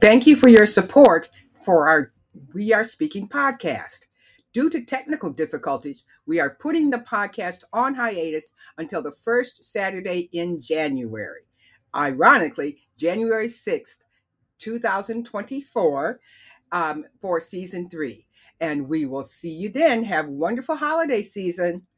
Thank you for your support for our We Are Speaking podcast. Due to technical difficulties, we are putting the podcast on hiatus until the first Saturday in January. Ironically, January 6th, 2024, um, for season three. And we will see you then. Have a wonderful holiday season.